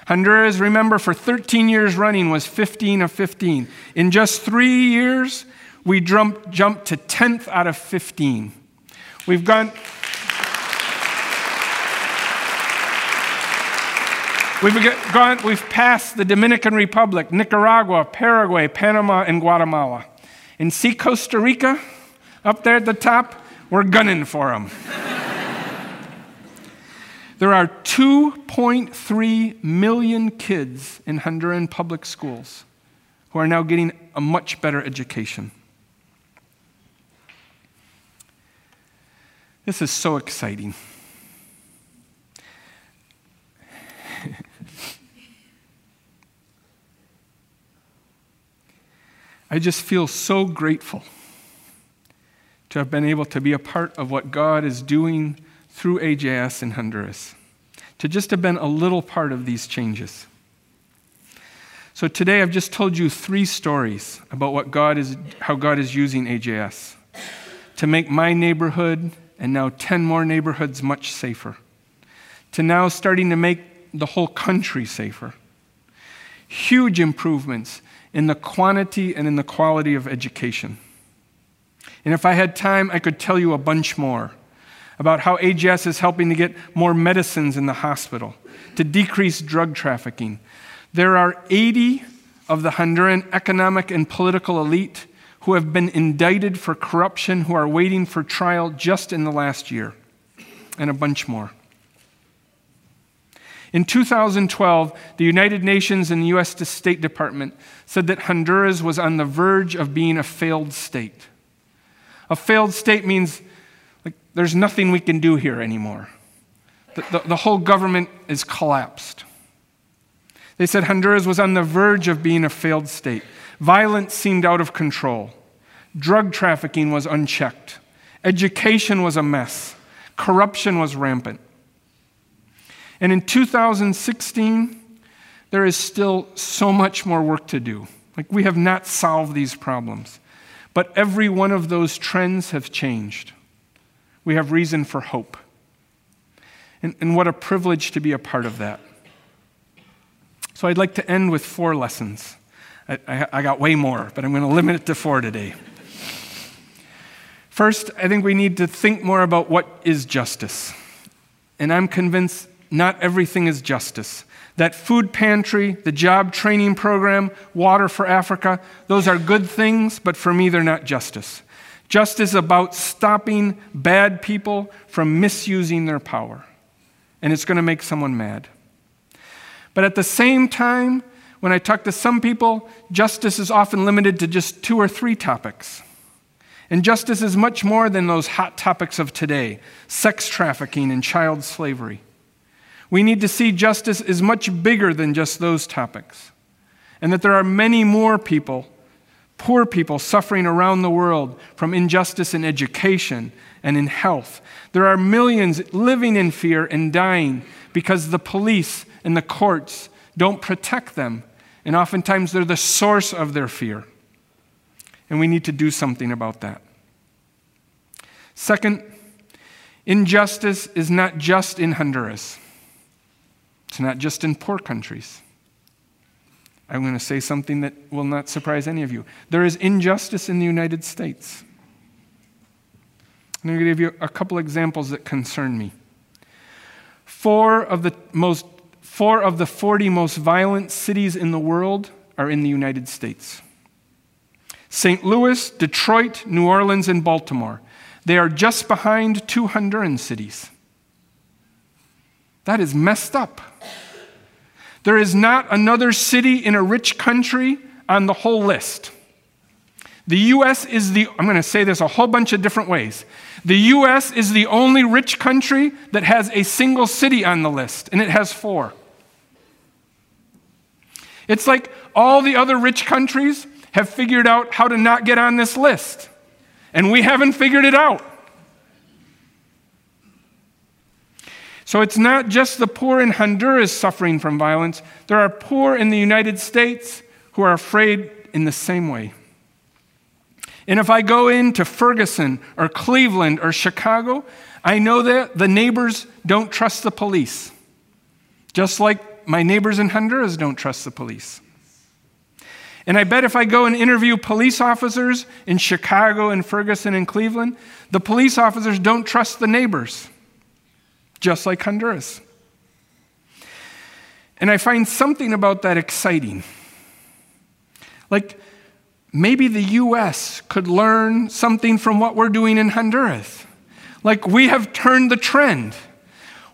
Honduras, remember, for 13 years running was 15 of 15. In just three years, we jumped, jumped to 10th out of 15. We've gone. We've, gone, we've passed the Dominican Republic, Nicaragua, Paraguay, Panama, and Guatemala. And see Costa Rica up there at the top? We're gunning for them. there are 2.3 million kids in Honduran public schools who are now getting a much better education. This is so exciting. I just feel so grateful to have been able to be a part of what God is doing through AJS in Honduras, to just have been a little part of these changes. So today I've just told you three stories about what God is, how God is using AJS to make my neighborhood and now 10 more neighborhoods much safer, to now starting to make the whole country safer. Huge improvements in the quantity and in the quality of education. And if I had time, I could tell you a bunch more about how AJS is helping to get more medicines in the hospital, to decrease drug trafficking. There are 80 of the Honduran economic and political elite who have been indicted for corruption who are waiting for trial just in the last year, and a bunch more. In 2012, the United Nations and the U.S. State Department said that Honduras was on the verge of being a failed state. A failed state means like, there's nothing we can do here anymore. the, the, the whole government is collapsed. They said Honduras was on the verge of being a failed state. Violence seemed out of control. Drug trafficking was unchecked. Education was a mess. Corruption was rampant. And in 2016, there is still so much more work to do. Like, we have not solved these problems. But every one of those trends have changed. We have reason for hope. And, and what a privilege to be a part of that. So I'd like to end with four lessons. I, I, I got way more, but I'm going to limit it to four today. First, I think we need to think more about what is justice. And I'm convinced not everything is justice. That food pantry, the job training program, water for Africa, those are good things, but for me, they're not justice. Justice is about stopping bad people from misusing their power. And it's going to make someone mad. But at the same time, when I talk to some people, justice is often limited to just two or three topics. And justice is much more than those hot topics of today sex trafficking and child slavery. We need to see justice is much bigger than just those topics, and that there are many more people, poor people, suffering around the world from injustice in education and in health. There are millions living in fear and dying because the police and the courts don't protect them, and oftentimes they're the source of their fear. And we need to do something about that. Second, injustice is not just in Honduras. It's not just in poor countries. I'm going to say something that will not surprise any of you. There is injustice in the United States. I'm going to give you a couple examples that concern me. Four of the most four of the 40 most violent cities in the world are in the United States. St. Louis, Detroit, New Orleans, and Baltimore. They are just behind two Honduran cities. That is messed up. There is not another city in a rich country on the whole list. The US is the, I'm going to say this a whole bunch of different ways. The US is the only rich country that has a single city on the list, and it has four. It's like all the other rich countries have figured out how to not get on this list, and we haven't figured it out. So it's not just the poor in Honduras suffering from violence, there are poor in the United States who are afraid in the same way. And if I go into Ferguson or Cleveland or Chicago, I know that the neighbors don't trust the police, just like my neighbors in Honduras don't trust the police. And I bet if I go and interview police officers in Chicago and Ferguson and Cleveland, the police officers don't trust the neighbors just like Honduras. And I find something about that exciting. Like, maybe the US could learn something from what we're doing in Honduras. Like, we have turned the trend.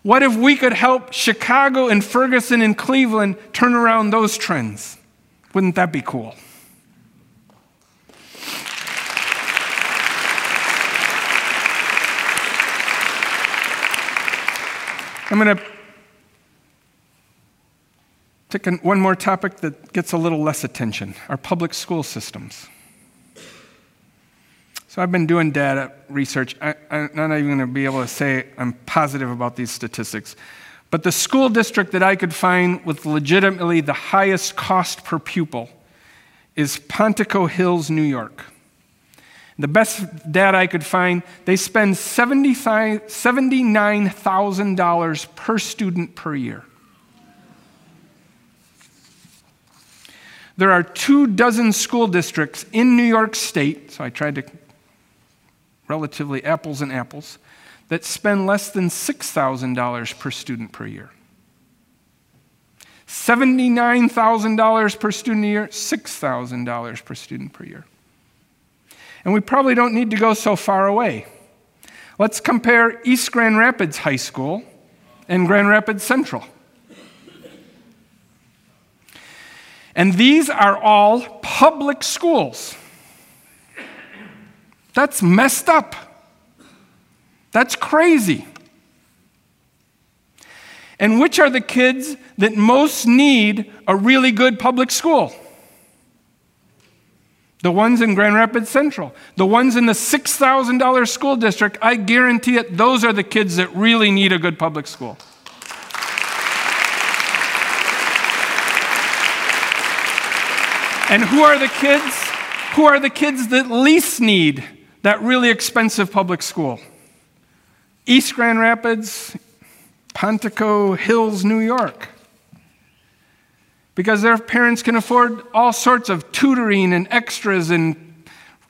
What if we could help Chicago and Ferguson and Cleveland turn around those trends? Wouldn't that be cool? I'm going to take one more topic that gets a little less attention our public school systems. So I've been doing data research. I, am not even going to be able to say I'm positive about these statistics. But the school district that I could find with legitimately the highest cost per pupil is Pocantico Hills, New York. The best data I could find, they spend $79,000 per student per year. There are two dozen school districts in New York State, so I tried to relatively apples and apples, that spend less than $6,000 per student per year. $79,000 per student a year, $6,000 per student per year. And we probably don't need to go so far away. Let's compare East Grand Rapids High School and Grand Rapids Central. And these are all public schools. That's messed up. That's crazy. And which are the kids that most need a really good public school? The ones in Grand Rapids Central, the ones in the $6,000 school district, I guarantee it, those are the kids that really need a good public school. And who are the kids? Who are the kids that least need that really expensive public school? East Grand Rapids, Pocantico Hills, New York because their parents can afford all sorts of tutoring and extras and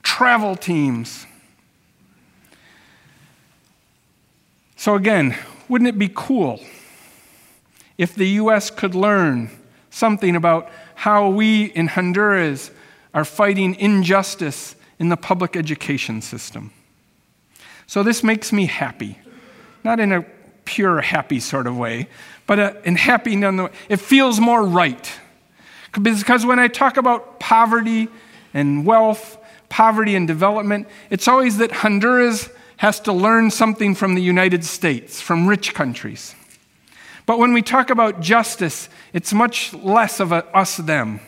travel teams. So, again, wouldn't it be cool if the U.S. could learn something about how we in Honduras are fighting injustice in the public education system? So, this makes me happy. Not in a pure happy sort of way, but uh, in happy nonetheless. It feels more right. Because when I talk about poverty and wealth, poverty and development, it's always that Honduras has to learn something from the United States, from rich countries. But when we talk about justice, it's much less of a us them.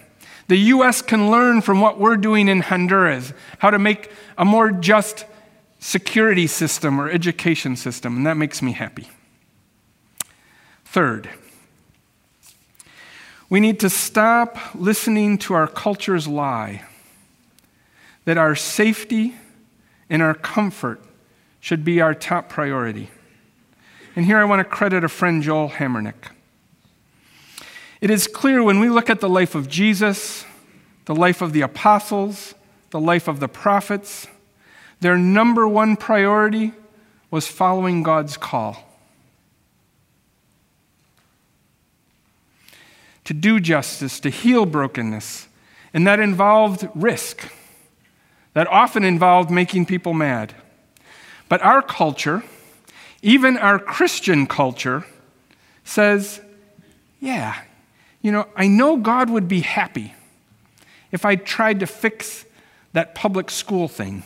The US can learn from what we're doing in Honduras, how to make a more just security system or education system, and that makes me happy. Third, we need to stop listening to our culture's lie that our safety and our comfort should be our top priority. And here I want to credit a friend, Joel Hammernick. It is clear when we look at the life of Jesus, the life of the apostles, the life of the prophets, their number one priority was following God's call. To do justice, to heal brokenness. And that involved risk. That often involved making people mad. But our culture, even our Christian culture, says, yeah, you know, I know God would be happy if I tried to fix that public school thing.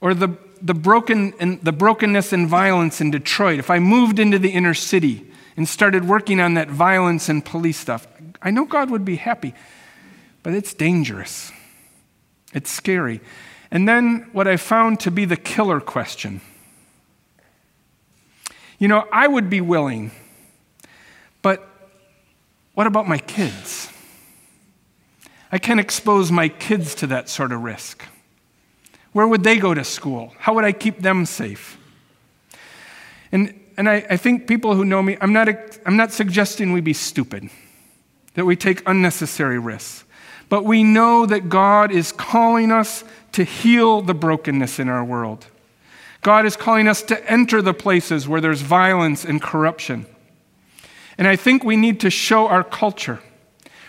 Or the, the, broken, the brokenness and violence in Detroit, if I moved into the inner city and started working on that violence and police stuff, I know God would be happy, but it's dangerous. It's scary. And then what I found to be the killer question. You know, I would be willing, but what about my kids? I can't expose my kids to that sort of risk. Where would they go to school? How would I keep them safe? And and I, I think people who know me, I'm not, I'm not suggesting we be stupid, that we take unnecessary risks. But we know that God is calling us to heal the brokenness in our world. God is calling us to enter the places where there's violence and corruption. And I think we need to show our culture.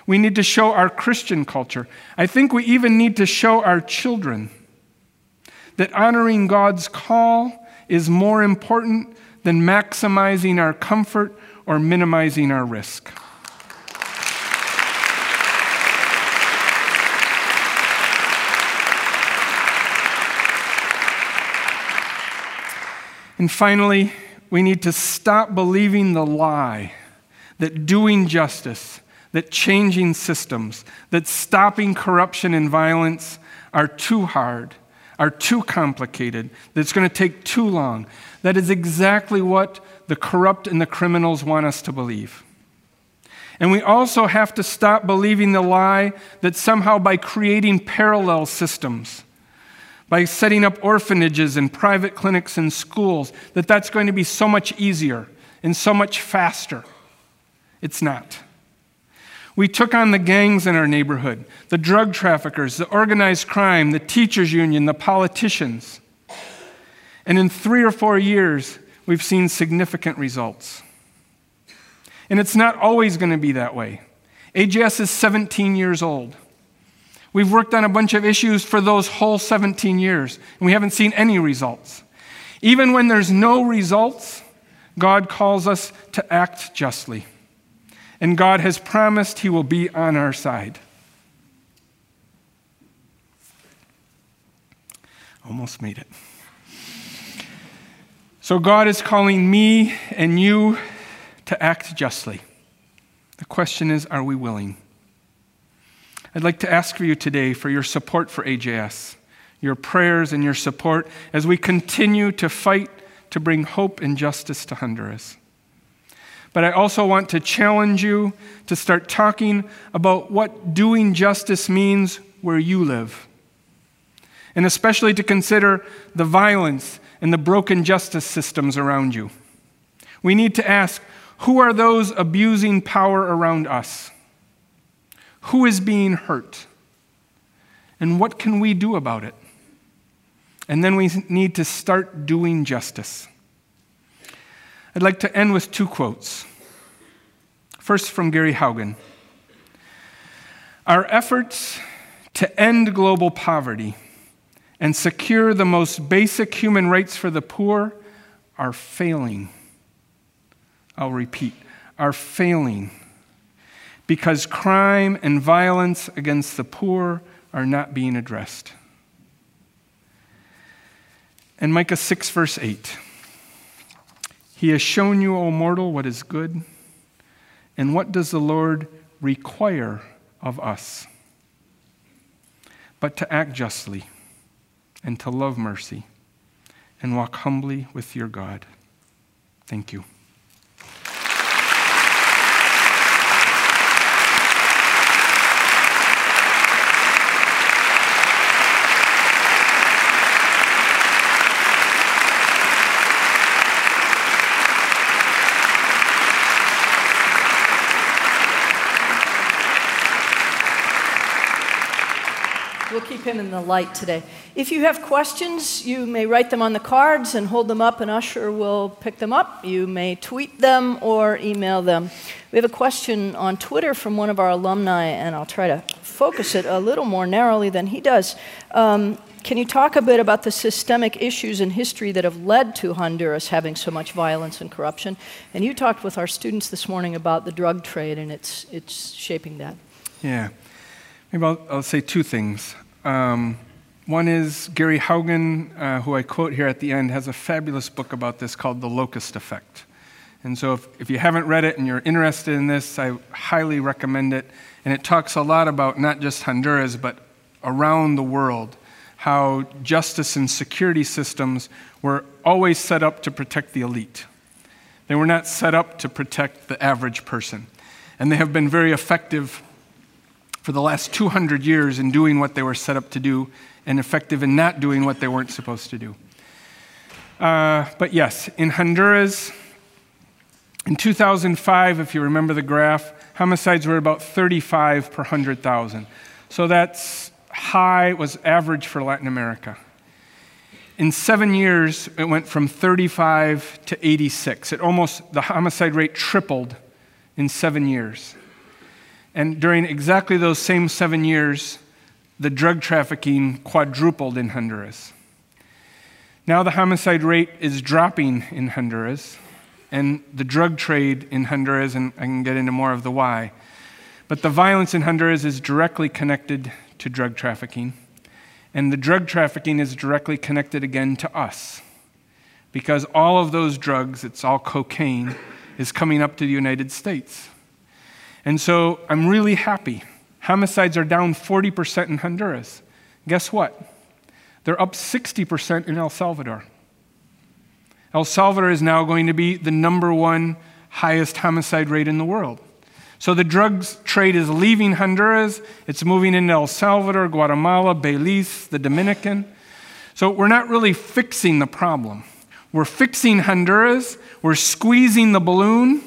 We need to show our Christian culture. I think we even need to show our children that honoring God's call is more important than maximizing our comfort or minimizing our risk. And finally, we need to stop believing the lie that doing justice, that changing systems, that stopping corruption and violence are too hard, are too complicated, that it's going to take too long, that is exactly what the corrupt and the criminals want us to believe. And we also have to stop believing the lie that somehow by creating parallel systems, by setting up orphanages and private clinics and schools, that that's going to be so much easier and so much faster. It's not. We took on the gangs in our neighborhood, the drug traffickers, the organized crime, the teachers' union, the politicians. And in three or four years, we've seen significant results. And it's not always going to be that way. AJS is 17 years old. We've worked on a bunch of issues for those whole 17 years, and we haven't seen any results. Even when there's no results, God calls us to act justly. And God has promised He will be on our side. Almost made it. So God is calling me and you to act justly. The question is are we willing? I'd like to ask for you today for your support for AJS, your prayers and your support as we continue to fight to bring hope and justice to Honduras. But I also want to challenge you to start talking about what doing justice means where you live. And especially to consider the violence and the broken justice systems around you. We need to ask who are those abusing power around us? Who is being hurt? And what can we do about it? And then we need to start doing justice. I'd like to end with two quotes. First, from Gary Haugen Our efforts to end global poverty and secure the most basic human rights for the poor are failing. I'll repeat, are failing because crime and violence against the poor are not being addressed. And Micah 6, verse 8 He has shown you, O mortal, what is good. And what does the Lord require of us? But to act justly and to love mercy and walk humbly with your God. Thank you. Keep him in the light today. If you have questions, you may write them on the cards and hold them up, and Usher will pick them up. You may tweet them or email them. We have a question on Twitter from one of our alumni, and I'll try to focus it a little more narrowly than he does. Um, can you talk a bit about the systemic issues in history that have led to Honduras having so much violence and corruption? And you talked with our students this morning about the drug trade, and it's, it's shaping that. Yeah. Maybe I'll, I'll say two things. Um, one is Gary Haugen, uh, who I quote here at the end, has a fabulous book about this called The Locust Effect. And so, if, if you haven't read it and you're interested in this, I highly recommend it. And it talks a lot about not just Honduras, but around the world, how justice and security systems were always set up to protect the elite. They were not set up to protect the average person. And they have been very effective for the last 200 years in doing what they were set up to do and effective in not doing what they weren't supposed to do. Uh, but yes, in Honduras, in 2005, if you remember the graph, homicides were about 35 per 100,000. So that's high, was average for Latin America. In seven years, it went from 35 to 86. It almost, the homicide rate tripled in seven years. And during exactly those same seven years, the drug trafficking quadrupled in Honduras. Now the homicide rate is dropping in Honduras, and the drug trade in Honduras, and I can get into more of the why. But the violence in Honduras is directly connected to drug trafficking, and the drug trafficking is directly connected again to us. Because all of those drugs, it's all cocaine, is coming up to the United States. And so I'm really happy. Homicides are down 40% in Honduras. Guess what? They're up 60% in El Salvador. El Salvador is now going to be the number one highest homicide rate in the world. So the drugs trade is leaving Honduras, it's moving into El Salvador, Guatemala, Belize, the Dominican. So we're not really fixing the problem. We're fixing Honduras, we're squeezing the balloon,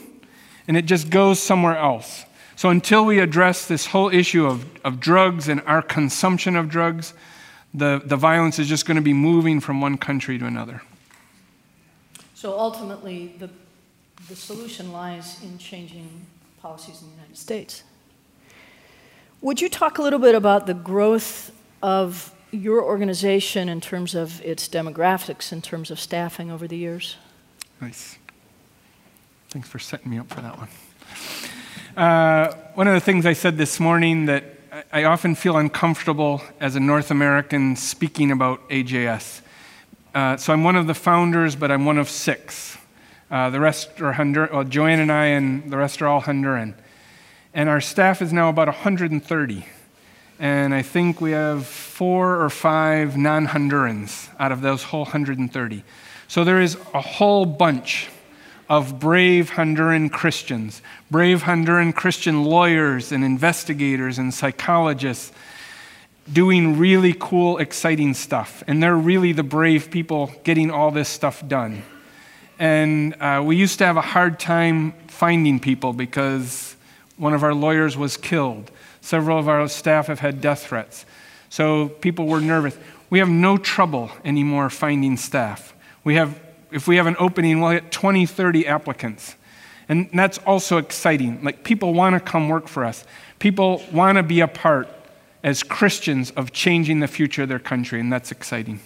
and it just goes somewhere else. So until we address this whole issue of, of drugs and our consumption of drugs, the, the violence is just going to be moving from one country to another. So ultimately, the, the solution lies in changing policies in the United States. Would you talk a little bit about the growth of your organization in terms of its demographics, in terms of staffing over the years? Nice. Thanks for setting me up for that one. Uh, one of the things I said this morning that I often feel uncomfortable as a North American speaking about AJS. Uh, so I'm one of the founders, but I'm one of six. Uh, the rest are Honduran. Well, Joanne and I and the rest are all Honduran. And our staff is now about 130. And I think we have four or five non Hondurans out of those whole 130. So there is a whole bunch of brave Honduran Christians, brave Honduran Christian lawyers and investigators and psychologists doing really cool, exciting stuff. And they're really the brave people getting all this stuff done. And uh, we used to have a hard time finding people because one of our lawyers was killed. Several of our staff have had death threats. So people were nervous. We have no trouble anymore finding staff. We have, if we have an opening, we'll get 20, 30 applicants. And that's also exciting. Like people want to come work for us. People want to be a part as Christians of changing the future of their country, and that's exciting.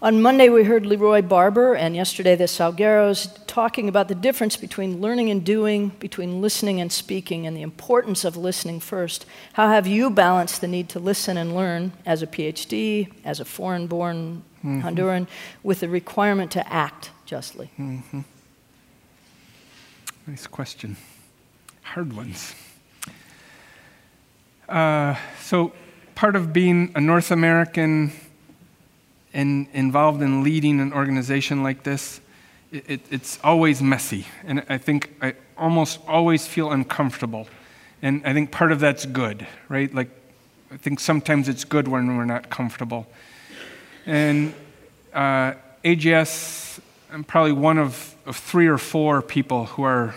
On Monday, we heard Leroy Barber, and yesterday, the Salgueros, talking about the difference between learning and doing, between listening and speaking, and the importance of listening first. How have you balanced the need to listen and learn as a PhD, as a foreign born mm-hmm. Honduran, with the requirement to act justly? Mm-hmm. Nice question. Hard ones. Uh, so, part of being a North American and involved in leading an organization like this, it, it, it's always messy. And I think I almost always feel uncomfortable. And I think part of that's good, right? Like, I think sometimes it's good when we're not comfortable. And uh, AJS, I'm probably one of, of three or four people who are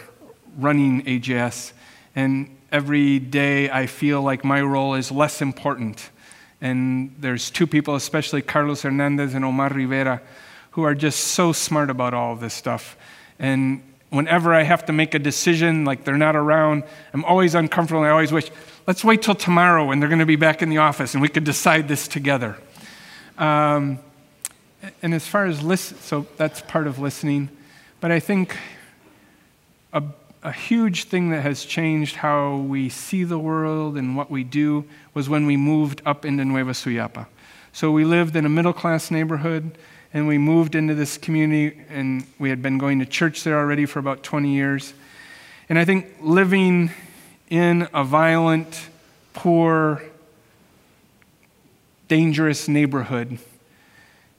running AJS. And every day I feel like my role is less important and there's two people, especially Carlos Hernandez and Omar Rivera, who are just so smart about all of this stuff. And whenever I have to make a decision, like they're not around, I'm always uncomfortable. And I always wish, let's wait till tomorrow when they're going to be back in the office and we could decide this together. Um, and as far as listen, so that's part of listening. But I think a a huge thing that has changed how we see the world and what we do was when we moved up into Nueva Suyapa. So we lived in a middle class neighborhood and we moved into this community and we had been going to church there already for about 20 years. And I think living in a violent, poor, dangerous neighborhood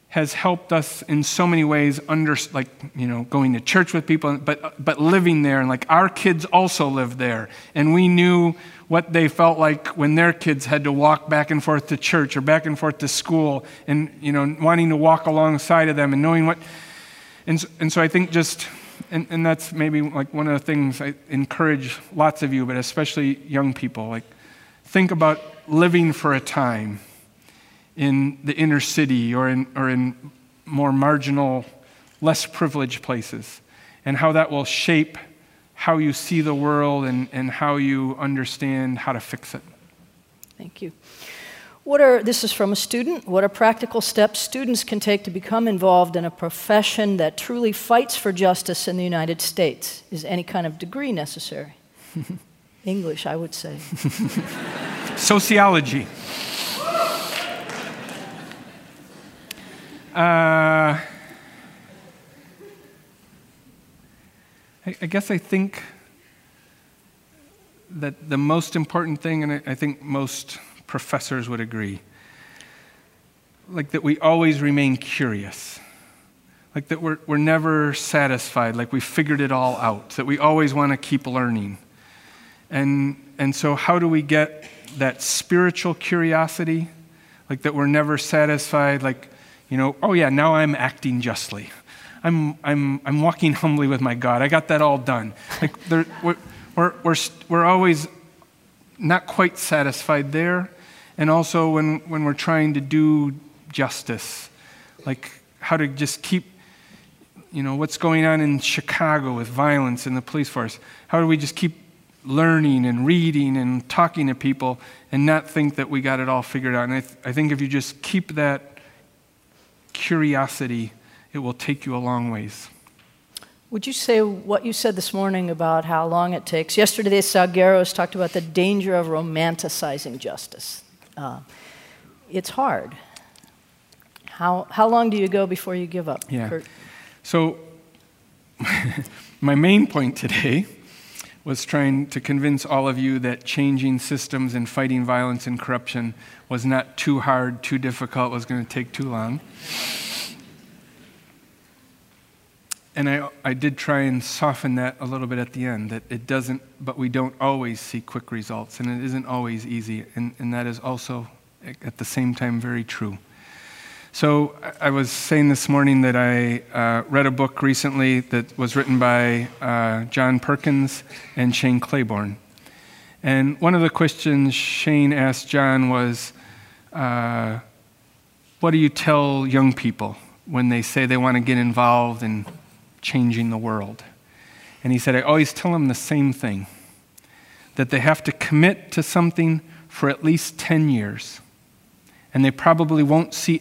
has helped us in so many ways under like you know going to church with people but but living there. And like our kids also lived there. And we knew what they felt like when their kids had to walk back and forth to church or back and forth to school and you know wanting to walk alongside of them and knowing what and, and so i think just and, and that's maybe like one of the things i encourage lots of you but especially young people like think about living for a time in the inner city or in, or in more marginal, less privileged places, and how that will shape how you see the world and, and how you understand how to fix it. Thank you. What are, this is from a student, what are practical steps students can take to become involved in a profession that truly fights for justice in the United States? Is any kind of degree necessary? English, I would say. Sociology. Uh, I, I, guess I think that the most important thing, and I, think most professors would agree, like that we always remain curious. Like that we're, we're never satisfied, like we figured it all out, that we always want to keep learning. And, and so, how do we get that spiritual curiosity? Like that we're never satisfied, like you know, oh yeah, now I'm acting justly. I'm, I'm, I'm walking humbly with my God. I got that all done. Like we're, we're, we're, we're always not quite satisfied there. And also when, when we're trying to do justice, like how to just keep, you know, what's going on in Chicago with violence in the police force. How do we just keep learning and reading and talking to people and not think that we got it all figured out? And I, th- I think if you just keep that curiosity, it will take you a long ways. Would you say what you said this morning about how long it takes? Yesterday, Salgueros talked about the danger of romanticizing justice. Uh, it's hard. How, how long do you go before you give up? Yeah. Kurt? So, my main point today was trying to convince all of you that changing systems and fighting violence and corruption was not too hard, too difficult, was going to take too long. And I, I did try and soften that a little bit at the end, that it doesn't, but we don't always see quick results, and it isn't always easy, and, and that is also at the same time very true. So I was saying this morning that I uh, read a book recently that was written by uh, John Perkins and Shane Claiborne. And one of the questions Shane asked John was, uh, What do you tell young people when they say they want to get involved in changing the world? And he said, I always tell them the same thing that they have to commit to something for at least 10 years. And they probably won't see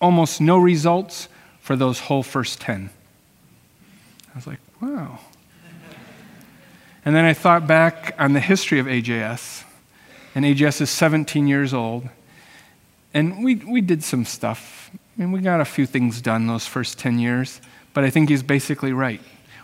almost no results for those whole first 10. I was like, wow. And then I thought back on the history of AJS, and AJS is 17 years old, and we, we did some stuff. I mean, we got a few things done those first 10 years, but I think he's basically right.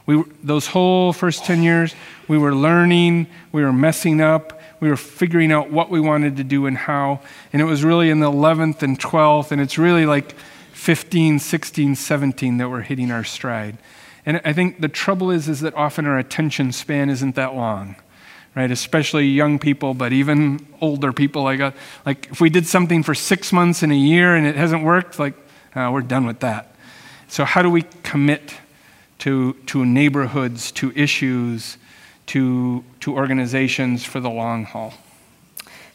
We, those whole first 10 years, we were learning, we were messing up, we were figuring out what we wanted to do and how. And it was really in the 11th and 12th, and it's really like 15, 16, 17 that we're hitting our stride. And I think the trouble is, is that often our attention span isn't that long, right? Especially young people, but even older people. Like, uh, like if we did something for six months in a year and it hasn't worked, like, uh, we're done with that. So, how do we commit to, to neighborhoods, to issues, to, to organizations for the long haul.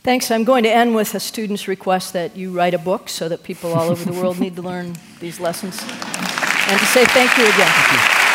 Thanks. I'm going to end with a student's request that you write a book so that people all over the world need to learn these lessons. And to say thank you again. Thank you.